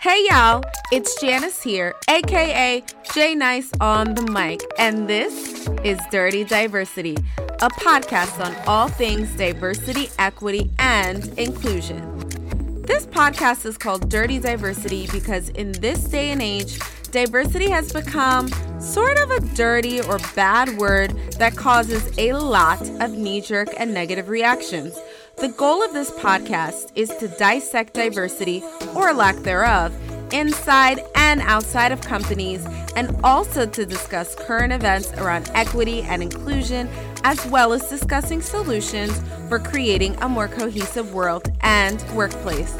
Hey y'all, it's Janice here, aka J Nice on the mic, and this is Dirty Diversity, a podcast on all things diversity, equity, and inclusion. This podcast is called Dirty Diversity because in this day and age, diversity has become sort of a dirty or bad word that causes a lot of knee jerk and negative reactions. The goal of this podcast is to dissect diversity, or lack thereof, inside and outside of companies, and also to discuss current events around equity and inclusion, as well as discussing solutions for creating a more cohesive world and workplace.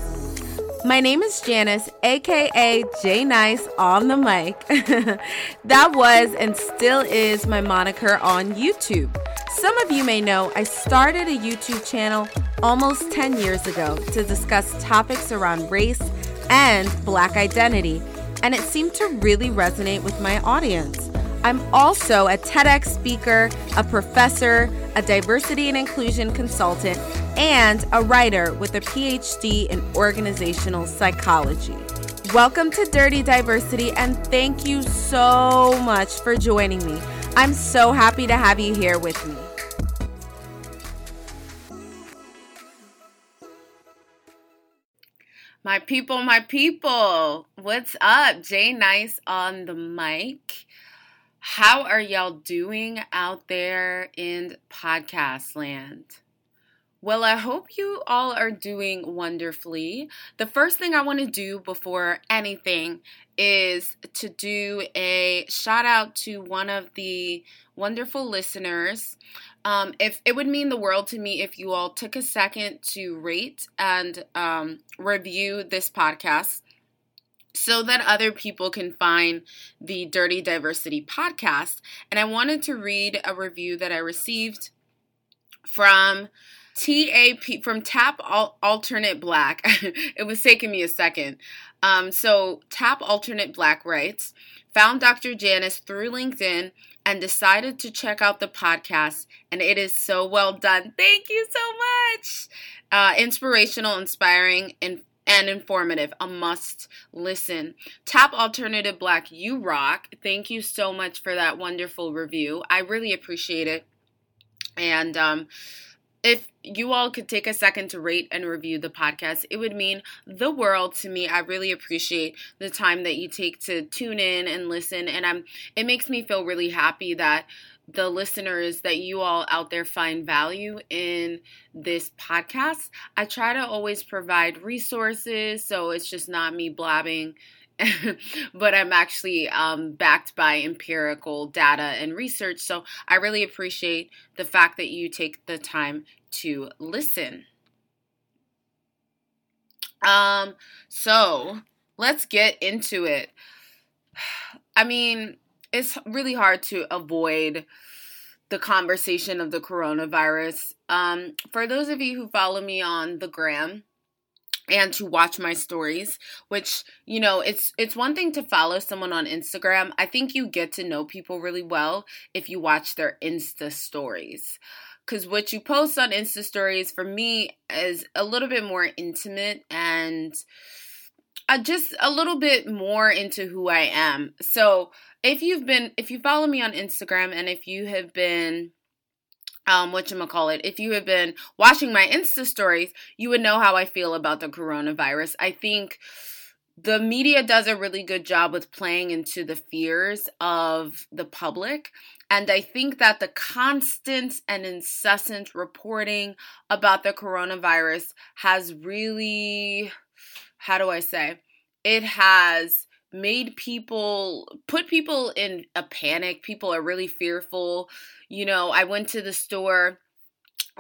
My name is Janice, aka J Nice on the mic. that was and still is my moniker on YouTube. Some of you may know I started a YouTube channel almost 10 years ago to discuss topics around race and black identity, and it seemed to really resonate with my audience. I'm also a TEDx speaker, a professor, a diversity and inclusion consultant, and a writer with a PhD in organizational psychology. Welcome to Dirty Diversity, and thank you so much for joining me. I'm so happy to have you here with me. My people, my people, what's up? J Nice on the mic. How are y'all doing out there in podcast land? Well, I hope you all are doing wonderfully. The first thing I want to do before anything is to do a shout out to one of the wonderful listeners. Um, if it would mean the world to me if you all took a second to rate and um, review this podcast so that other people can find the Dirty Diversity podcast. And I wanted to read a review that I received from TAP from Tap Alternate Black. it was taking me a second. Um, so Tap Alternate Black writes, found Dr. Janice through LinkedIn and decided to check out the podcast, and it is so well done. Thank you so much. Uh, inspirational, inspiring, and and informative. A must listen. Tap Alternative Black, you rock. Thank you so much for that wonderful review. I really appreciate it. And um, if you all could take a second to rate and review the podcast, it would mean the world to me. I really appreciate the time that you take to tune in and listen and I'm it makes me feel really happy that the listeners that you all out there find value in this podcast. I try to always provide resources so it's just not me blabbing but I'm actually um, backed by empirical data and research. So I really appreciate the fact that you take the time to listen. Um, so let's get into it. I mean, it's really hard to avoid the conversation of the coronavirus. Um, for those of you who follow me on the gram, and to watch my stories which you know it's it's one thing to follow someone on Instagram I think you get to know people really well if you watch their Insta stories cuz what you post on Insta stories for me is a little bit more intimate and uh, just a little bit more into who I am so if you've been if you follow me on Instagram and if you have been um, what you call it. If you have been watching my Insta stories, you would know how I feel about the coronavirus. I think the media does a really good job with playing into the fears of the public. And I think that the constant and incessant reporting about the coronavirus has really, how do I say, it has made people put people in a panic. People are really fearful. You know, I went to the store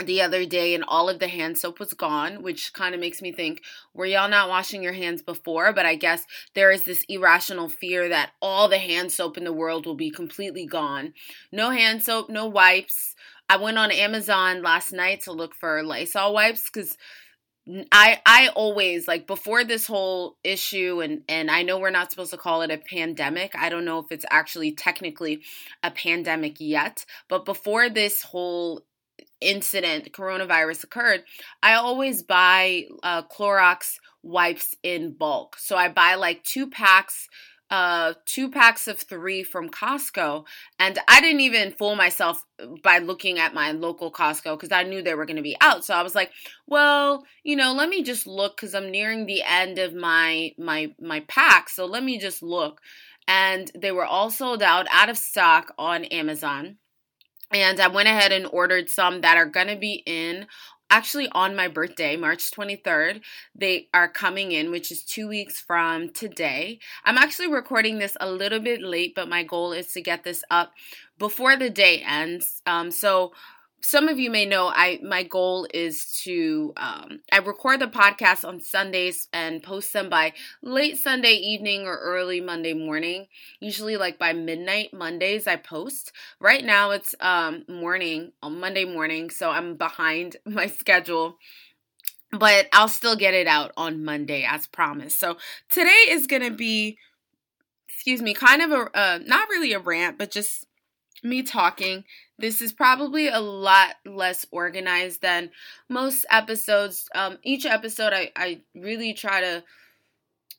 the other day and all of the hand soap was gone, which kind of makes me think, were y'all not washing your hands before? But I guess there is this irrational fear that all the hand soap in the world will be completely gone. No hand soap, no wipes. I went on Amazon last night to look for Lysol wipes because I I always like before this whole issue and and I know we're not supposed to call it a pandemic. I don't know if it's actually technically a pandemic yet, but before this whole incident coronavirus occurred, I always buy uh, Clorox wipes in bulk. So I buy like two packs uh two packs of 3 from Costco and I didn't even fool myself by looking at my local Costco cuz I knew they were going to be out. So I was like, well, you know, let me just look cuz I'm nearing the end of my my my pack. So let me just look. And they were all sold out out of stock on Amazon. And I went ahead and ordered some that are going to be in actually on my birthday, March 23rd. They are coming in, which is two weeks from today. I'm actually recording this a little bit late, but my goal is to get this up before the day ends. Um, so some of you may know I my goal is to um, I record the podcast on Sundays and post them by late Sunday evening or early Monday morning. Usually like by midnight Mondays I post. Right now it's um, morning on Monday morning, so I'm behind my schedule. But I'll still get it out on Monday as promised. So today is gonna be, excuse me, kind of a uh, not really a rant, but just me talking. This is probably a lot less organized than most episodes. Um, each episode, I, I really try to,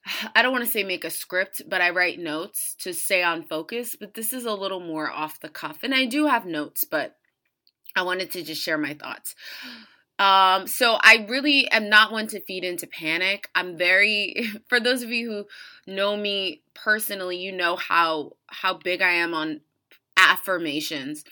I don't want to say make a script, but I write notes to stay on focus. But this is a little more off the cuff. And I do have notes, but I wanted to just share my thoughts. Um, so I really am not one to feed into panic. I'm very for those of you who know me personally, you know how how big I am on affirmations.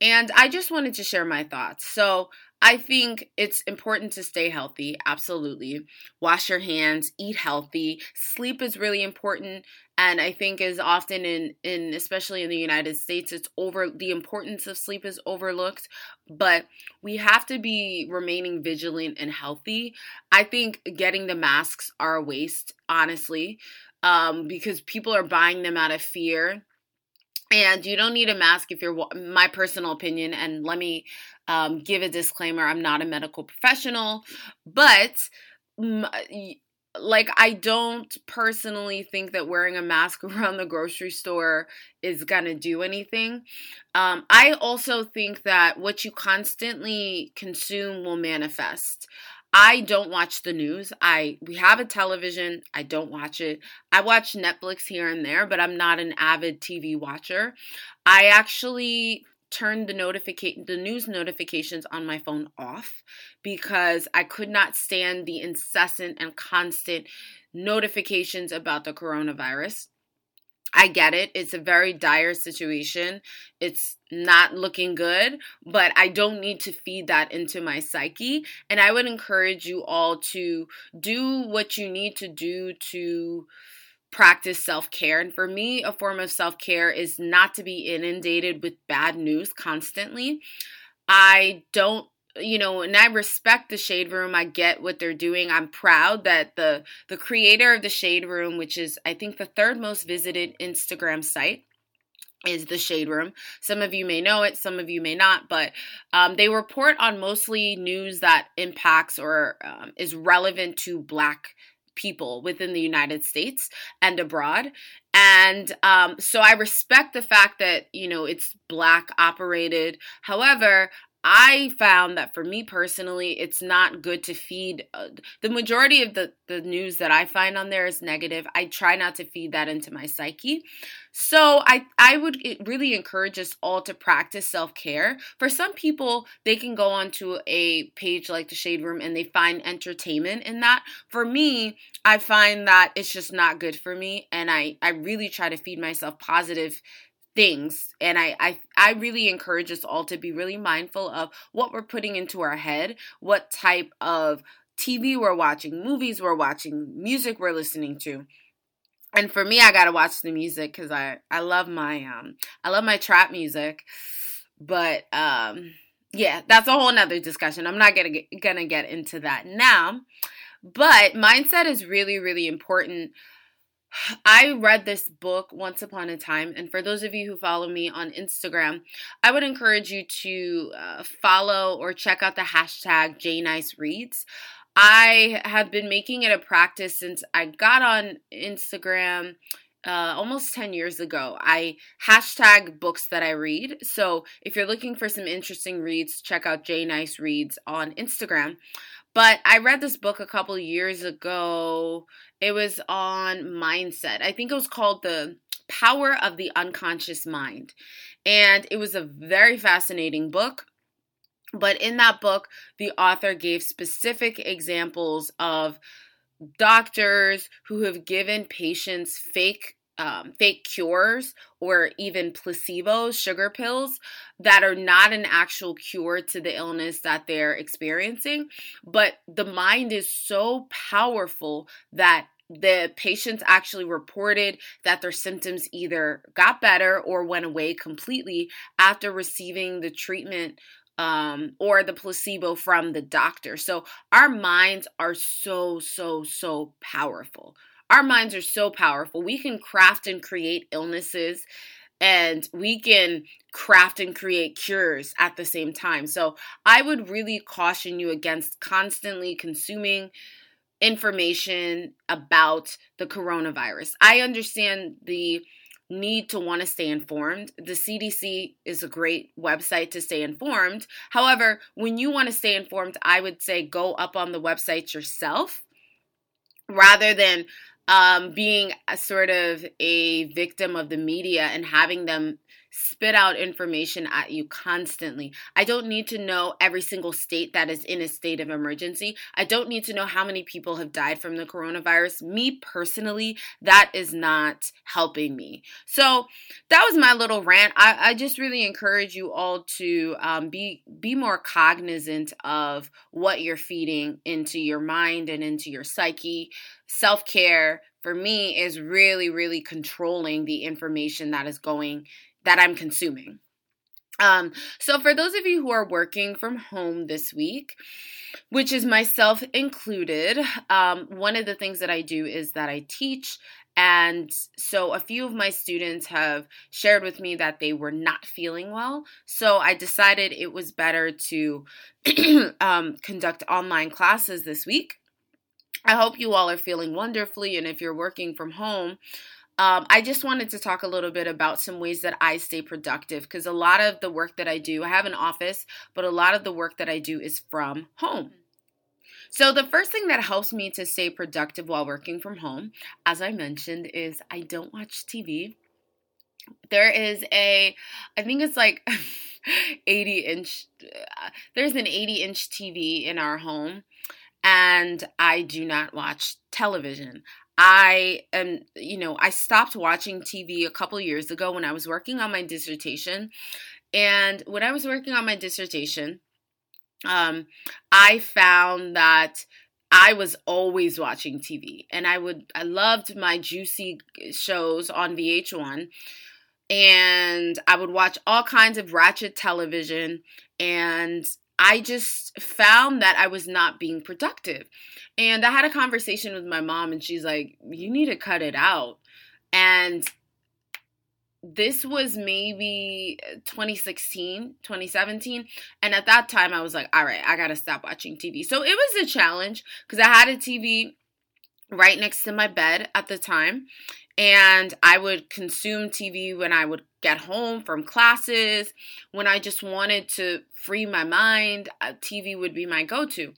And I just wanted to share my thoughts. So, I think it's important to stay healthy, absolutely. Wash your hands, eat healthy. Sleep is really important and I think is often in in especially in the United States it's over the importance of sleep is overlooked, but we have to be remaining vigilant and healthy. I think getting the masks are a waste, honestly, um, because people are buying them out of fear and you don't need a mask if you're my personal opinion and let me um, give a disclaimer i'm not a medical professional but like i don't personally think that wearing a mask around the grocery store is gonna do anything. Um, i also think that what you constantly consume will manifest I don't watch the news. I we have a television. I don't watch it. I watch Netflix here and there, but I'm not an avid TV watcher. I actually turned the notification the news notifications on my phone off because I could not stand the incessant and constant notifications about the coronavirus. I get it. It's a very dire situation. It's not looking good, but I don't need to feed that into my psyche. And I would encourage you all to do what you need to do to practice self care. And for me, a form of self care is not to be inundated with bad news constantly. I don't you know and i respect the shade room. I get what they're doing. I'm proud that the the creator of the shade room which is i think the third most visited instagram site is the shade room. Some of you may know it some of you may not but um, they report on mostly news that impacts or um, is relevant to black people within the united states and abroad. And um, so I respect the fact that, you know, it's black operated. However, I found that for me personally, it's not good to feed. Uh, the majority of the, the news that I find on there is negative. I try not to feed that into my psyche. So I, I would really encourage us all to practice self care. For some people, they can go onto a page like the Shade Room and they find entertainment in that. For me, I find that it's just not good for me. And I, I really try to feed myself positive things. And I, I i really encourage us all to be really mindful of what we're putting into our head what type of tv we're watching movies we're watching music we're listening to. And for me i gotta watch the music because i i love my um i love my trap music. But um yeah that's a whole nother discussion. I'm not gonna get, gonna get into that now. But mindset is really really important I read this book once upon a time, and for those of you who follow me on Instagram, I would encourage you to uh, follow or check out the hashtag JNiceReads. I have been making it a practice since I got on Instagram uh, almost 10 years ago. I hashtag books that I read. So if you're looking for some interesting reads, check out JNiceReads on Instagram. But I read this book a couple years ago. It was on mindset. I think it was called The Power of the Unconscious Mind. And it was a very fascinating book. But in that book, the author gave specific examples of doctors who have given patients fake um, fake cures or even placebos, sugar pills that are not an actual cure to the illness that they're experiencing. But the mind is so powerful that the patients actually reported that their symptoms either got better or went away completely after receiving the treatment um, or the placebo from the doctor. So our minds are so, so, so powerful. Our minds are so powerful. We can craft and create illnesses and we can craft and create cures at the same time. So I would really caution you against constantly consuming information about the coronavirus. I understand the need to want to stay informed. The CDC is a great website to stay informed. However, when you want to stay informed, I would say go up on the website yourself rather than um, being a sort of a victim of the media and having them spit out information at you constantly. I don't need to know every single state that is in a state of emergency. I don't need to know how many people have died from the coronavirus. Me personally, that is not helping me. So that was my little rant. I, I just really encourage you all to um, be be more cognizant of what you're feeding into your mind and into your psyche. Self care for me is really, really controlling the information that is going that I'm consuming. Um, so, for those of you who are working from home this week, which is myself included, um, one of the things that I do is that I teach. And so, a few of my students have shared with me that they were not feeling well. So, I decided it was better to um, conduct online classes this week. I hope you all are feeling wonderfully. And if you're working from home, um, I just wanted to talk a little bit about some ways that I stay productive because a lot of the work that I do, I have an office, but a lot of the work that I do is from home. So, the first thing that helps me to stay productive while working from home, as I mentioned, is I don't watch TV. There is a, I think it's like 80 inch, uh, there's an 80 inch TV in our home, and I do not watch television. I am, you know, I stopped watching TV a couple years ago when I was working on my dissertation. And when I was working on my dissertation, um, I found that I was always watching TV and I would, I loved my juicy shows on VH1 and I would watch all kinds of ratchet television and I just found that I was not being productive. And I had a conversation with my mom, and she's like, You need to cut it out. And this was maybe 2016, 2017. And at that time, I was like, All right, I got to stop watching TV. So it was a challenge because I had a TV right next to my bed at the time. And I would consume TV when I would get home from classes, when I just wanted to free my mind, uh, TV would be my go to.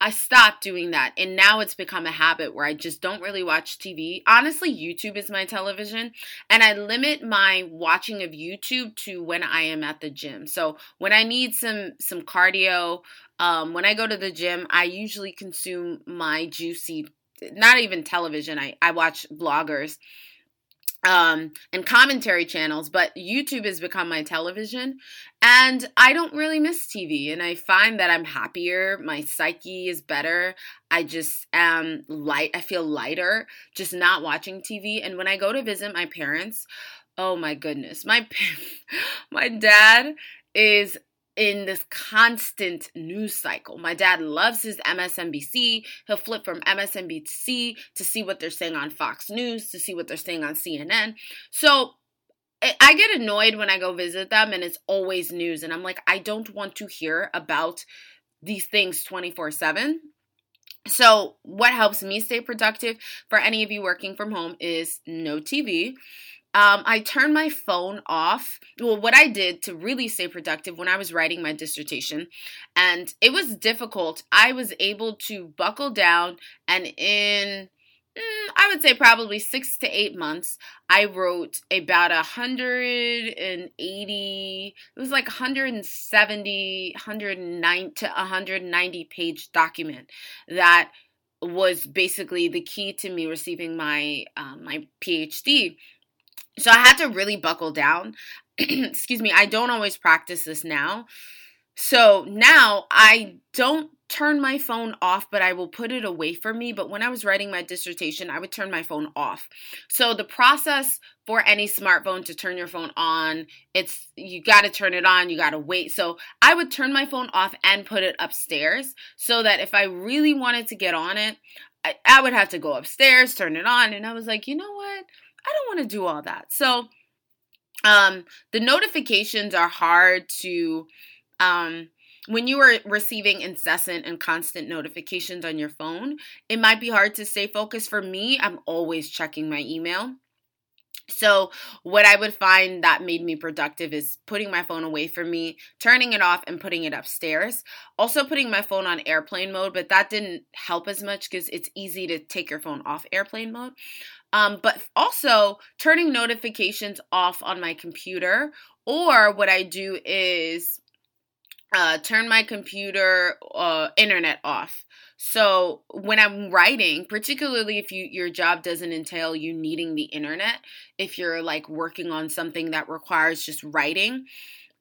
I stopped doing that and now it's become a habit where I just don't really watch TV. Honestly, YouTube is my television and I limit my watching of YouTube to when I am at the gym. So, when I need some some cardio, um, when I go to the gym, I usually consume my juicy not even television. I, I watch bloggers um, and commentary channels, but YouTube has become my television. And I don't really miss TV. And I find that I'm happier. My psyche is better. I just am light. I feel lighter just not watching TV. And when I go to visit my parents, oh my goodness, my, my dad is in this constant news cycle. My dad loves his MSNBC. He'll flip from MSNBC to see what they're saying on Fox News, to see what they're saying on CNN. So I get annoyed when I go visit them and it's always news. And I'm like, I don't want to hear about these things 24 7. So, what helps me stay productive for any of you working from home is no TV um, I turned my phone off. Well, what I did to really stay productive when I was writing my dissertation, and it was difficult, I was able to buckle down and in mm, I would say probably six to eight months, I wrote about a hundred and eighty. It was like 170, 109 to 190 page document that was basically the key to me receiving my um, my PhD. So I had to really buckle down. Excuse me, I don't always practice this now. So now I don't turn my phone off, but I will put it away from me. But when I was writing my dissertation, I would turn my phone off. So the process for any smartphone to turn your phone on, it's you got to turn it on, you got to wait. So I would turn my phone off and put it upstairs so that if I really wanted to get on it, I, I would have to go upstairs, turn it on. And I was like, you know what? I don't want to do all that. So um the notifications are hard to um when you are receiving incessant and constant notifications on your phone, it might be hard to stay focused. For me, I'm always checking my email. So, what I would find that made me productive is putting my phone away from me, turning it off, and putting it upstairs. Also, putting my phone on airplane mode, but that didn't help as much because it's easy to take your phone off airplane mode. Um, but also turning notifications off on my computer, or what I do is uh, turn my computer uh, internet off. So when I'm writing, particularly if you your job doesn't entail you needing the internet, if you're like working on something that requires just writing,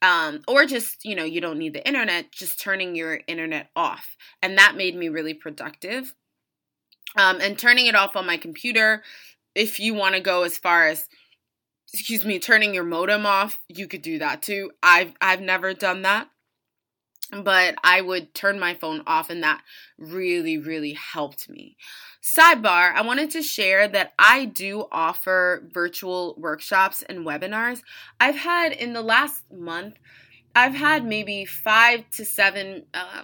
um, or just you know you don't need the internet, just turning your internet off, and that made me really productive. Um, and turning it off on my computer, if you want to go as far as excuse me turning your modem off you could do that too i've i've never done that but I would turn my phone off, and that really, really helped me. Sidebar, I wanted to share that I do offer virtual workshops and webinars. I've had in the last month, I've had maybe five to seven uh,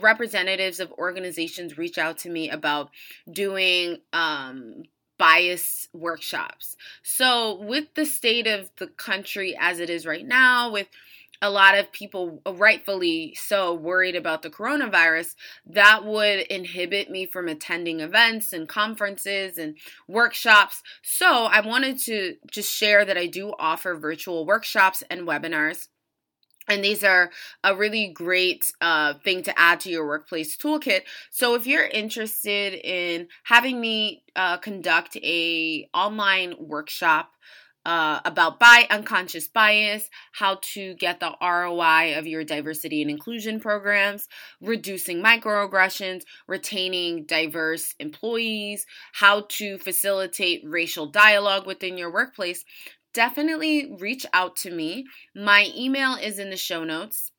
representatives of organizations reach out to me about doing um, bias workshops. So, with the state of the country as it is right now, with a lot of people, uh, rightfully so, worried about the coronavirus, that would inhibit me from attending events and conferences and workshops. So I wanted to just share that I do offer virtual workshops and webinars. And these are a really great uh, thing to add to your workplace toolkit. So if you're interested in having me uh, conduct a online workshop uh, about bi- unconscious bias, how to get the ROI of your diversity and inclusion programs, reducing microaggressions, retaining diverse employees, how to facilitate racial dialogue within your workplace, definitely reach out to me. My email is in the show notes.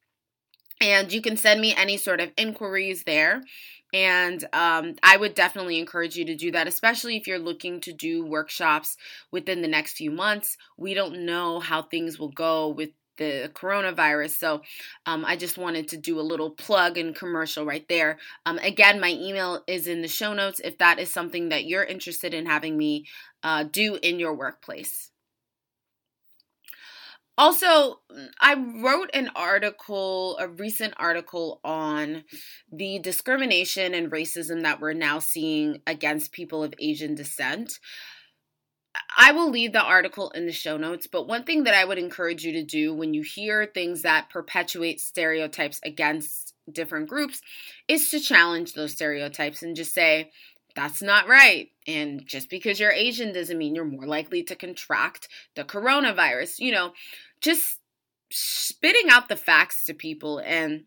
And you can send me any sort of inquiries there. And um, I would definitely encourage you to do that, especially if you're looking to do workshops within the next few months. We don't know how things will go with the coronavirus. So um, I just wanted to do a little plug and commercial right there. Um, again, my email is in the show notes if that is something that you're interested in having me uh, do in your workplace. Also, I wrote an article, a recent article on the discrimination and racism that we're now seeing against people of Asian descent. I will leave the article in the show notes, but one thing that I would encourage you to do when you hear things that perpetuate stereotypes against different groups is to challenge those stereotypes and just say, that's not right. And just because you're Asian doesn't mean you're more likely to contract the coronavirus. You know, just spitting out the facts to people. And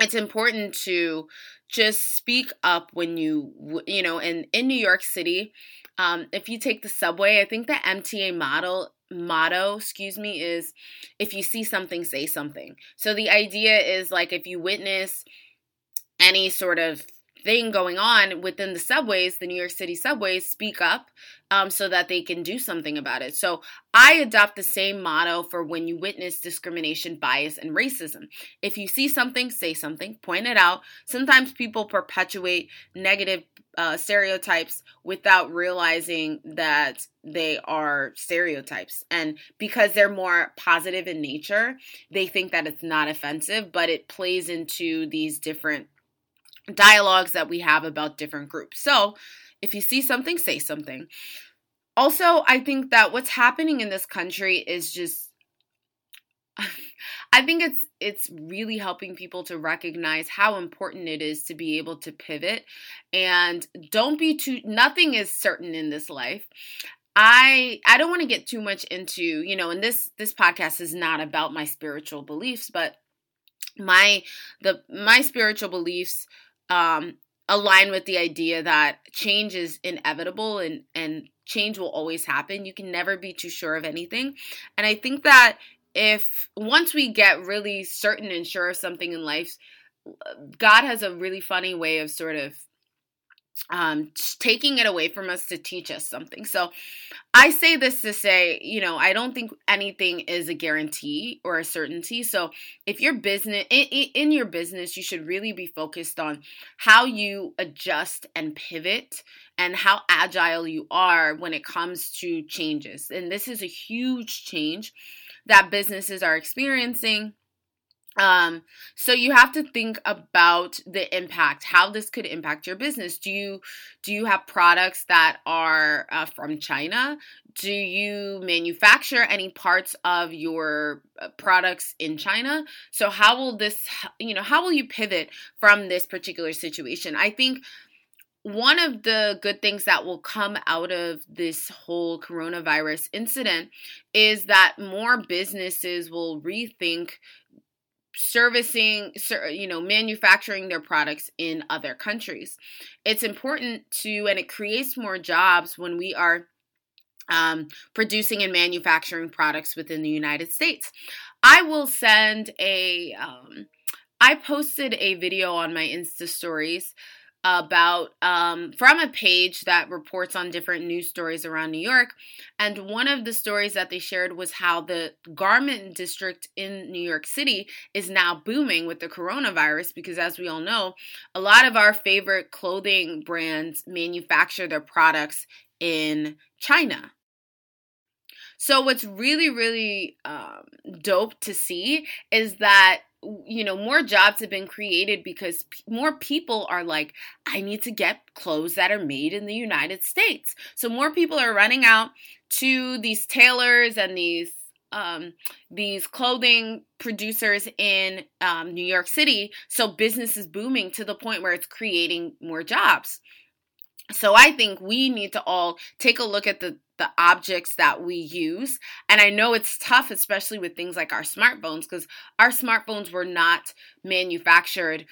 it's important to just speak up when you, you know, and in New York City, um, if you take the subway, I think the MTA model motto, excuse me, is if you see something, say something. So the idea is like if you witness any sort of thing going on within the subways, the New York City subways, speak up um, so that they can do something about it. So I adopt the same motto for when you witness discrimination, bias, and racism. If you see something, say something, point it out. Sometimes people perpetuate negative uh, stereotypes without realizing that they are stereotypes. And because they're more positive in nature, they think that it's not offensive, but it plays into these different dialogues that we have about different groups. So if you see something, say something. Also, I think that what's happening in this country is just I think it's it's really helping people to recognize how important it is to be able to pivot and don't be too nothing is certain in this life. I I don't want to get too much into, you know, and this this podcast is not about my spiritual beliefs, but my the my spiritual beliefs um align with the idea that change is inevitable and and change will always happen. You can never be too sure of anything. And I think that if once we get really certain and sure of something in life, God has a really funny way of sort of um, taking it away from us to teach us something. So I say this to say, you know, I don't think anything is a guarantee or a certainty. So if your business, in, in your business, you should really be focused on how you adjust and pivot and how agile you are when it comes to changes. And this is a huge change that businesses are experiencing. Um, so you have to think about the impact, how this could impact your business. Do you do you have products that are uh, from China? Do you manufacture any parts of your uh, products in China? So how will this, you know, how will you pivot from this particular situation? I think one of the good things that will come out of this whole coronavirus incident is that more businesses will rethink servicing you know manufacturing their products in other countries. It's important to and it creates more jobs when we are um, producing and manufacturing products within the united states. I will send a um, I posted a video on my insta stories about um, from a page that reports on different news stories around New York. And one of the stories that they shared was how the garment district in New York City is now booming with the coronavirus because, as we all know, a lot of our favorite clothing brands manufacture their products in China. So, what's really, really um, dope to see is that you know more jobs have been created because p- more people are like i need to get clothes that are made in the united states. So more people are running out to these tailors and these um, these clothing producers in um, new york city. So business is booming to the point where it's creating more jobs. So I think we need to all take a look at the the objects that we use. And I know it's tough, especially with things like our smartphones, because our smartphones were not manufactured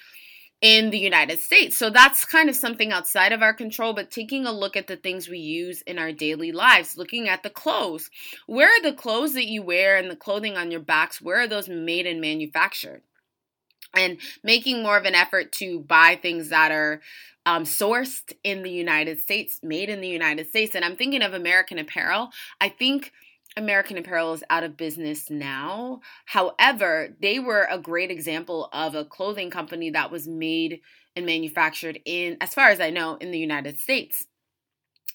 in the United States. So that's kind of something outside of our control, but taking a look at the things we use in our daily lives, looking at the clothes. Where are the clothes that you wear and the clothing on your backs? Where are those made and manufactured? And making more of an effort to buy things that are um, sourced in the United States, made in the United States. And I'm thinking of American Apparel. I think American Apparel is out of business now. However, they were a great example of a clothing company that was made and manufactured in, as far as I know, in the United States.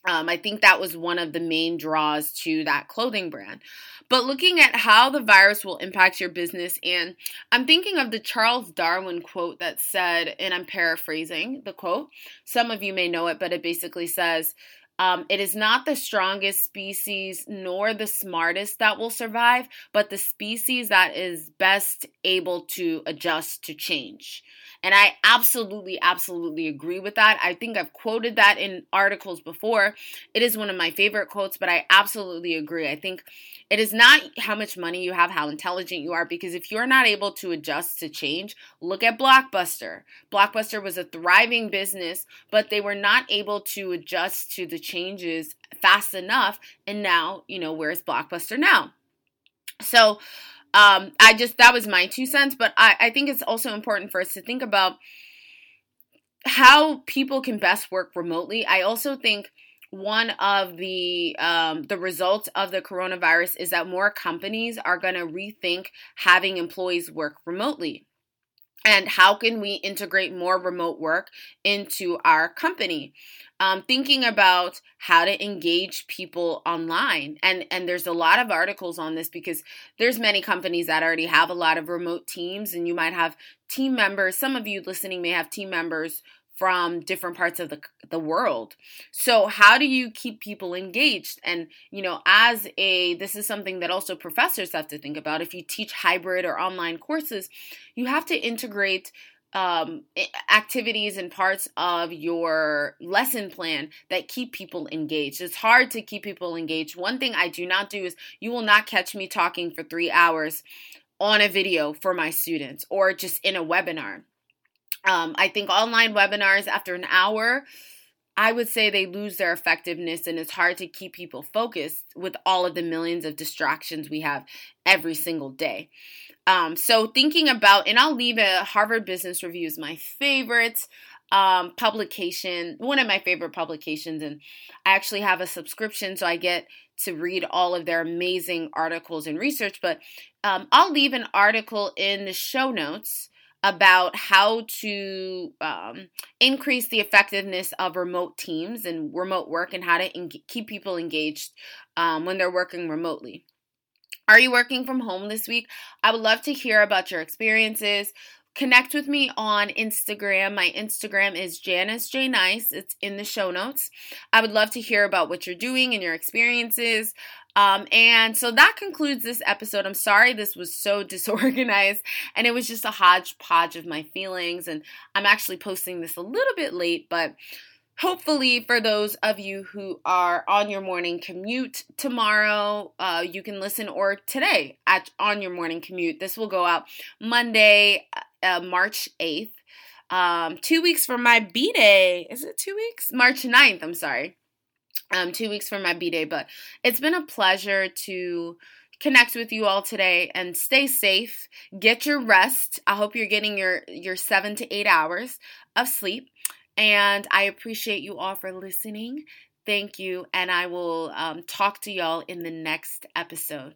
Um, I think that was one of the main draws to that clothing brand. But looking at how the virus will impact your business, and I'm thinking of the Charles Darwin quote that said, and I'm paraphrasing the quote. Some of you may know it, but it basically says, um, it is not the strongest species nor the smartest that will survive, but the species that is best able to adjust to change. And I absolutely, absolutely agree with that. I think I've quoted that in articles before. It is one of my favorite quotes, but I absolutely agree. I think it is not how much money you have, how intelligent you are, because if you're not able to adjust to change, look at Blockbuster. Blockbuster was a thriving business, but they were not able to adjust to the changes fast enough. And now, you know, where's Blockbuster now? So, um, I just that was my two cents, but I, I think it's also important for us to think about how people can best work remotely. I also think one of the um, the results of the coronavirus is that more companies are going to rethink having employees work remotely. And how can we integrate more remote work into our company? Um, thinking about how to engage people online. And and there's a lot of articles on this because there's many companies that already have a lot of remote teams and you might have team members. Some of you listening may have team members from different parts of the the world. So how do you keep people engaged? And you know, as a this is something that also professors have to think about. If you teach hybrid or online courses, you have to integrate um, activities and parts of your lesson plan that keep people engaged. It's hard to keep people engaged. One thing I do not do is you will not catch me talking for three hours on a video for my students or just in a webinar. Um, I think online webinars after an hour, I would say they lose their effectiveness and it's hard to keep people focused with all of the millions of distractions we have every single day. Um, so thinking about, and I'll leave it, Harvard Business Review is my favorite um, publication, one of my favorite publications, and I actually have a subscription, so I get to read all of their amazing articles and research. But um, I'll leave an article in the show notes about how to um, increase the effectiveness of remote teams and remote work and how to en- keep people engaged um, when they're working remotely. Are you working from home this week? I would love to hear about your experiences. Connect with me on Instagram. My Instagram is Janice J Nice. It's in the show notes. I would love to hear about what you're doing and your experiences. Um, and so that concludes this episode. I'm sorry this was so disorganized and it was just a hodgepodge of my feelings. And I'm actually posting this a little bit late, but hopefully for those of you who are on your morning commute tomorrow uh, you can listen or today at on your morning commute this will go out monday uh, march 8th um, two weeks from my b-day is it two weeks march 9th i'm sorry um, two weeks from my B day. But it's been a pleasure to connect with you all today and stay safe. Get your rest. I hope you're getting your your seven to eight hours of sleep. And I appreciate you all for listening. Thank you. And I will um, talk to y'all in the next episode.